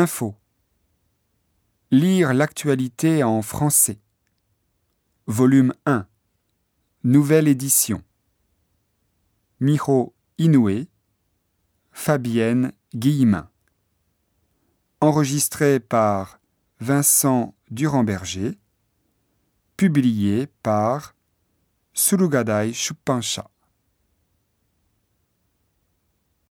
Info. Lire l'actualité en français. Volume 1. Nouvelle édition. Miro Inoue. Fabienne Guillemin. Enregistré par Vincent Durand-Berger. Publié par Surugadai Shupansha.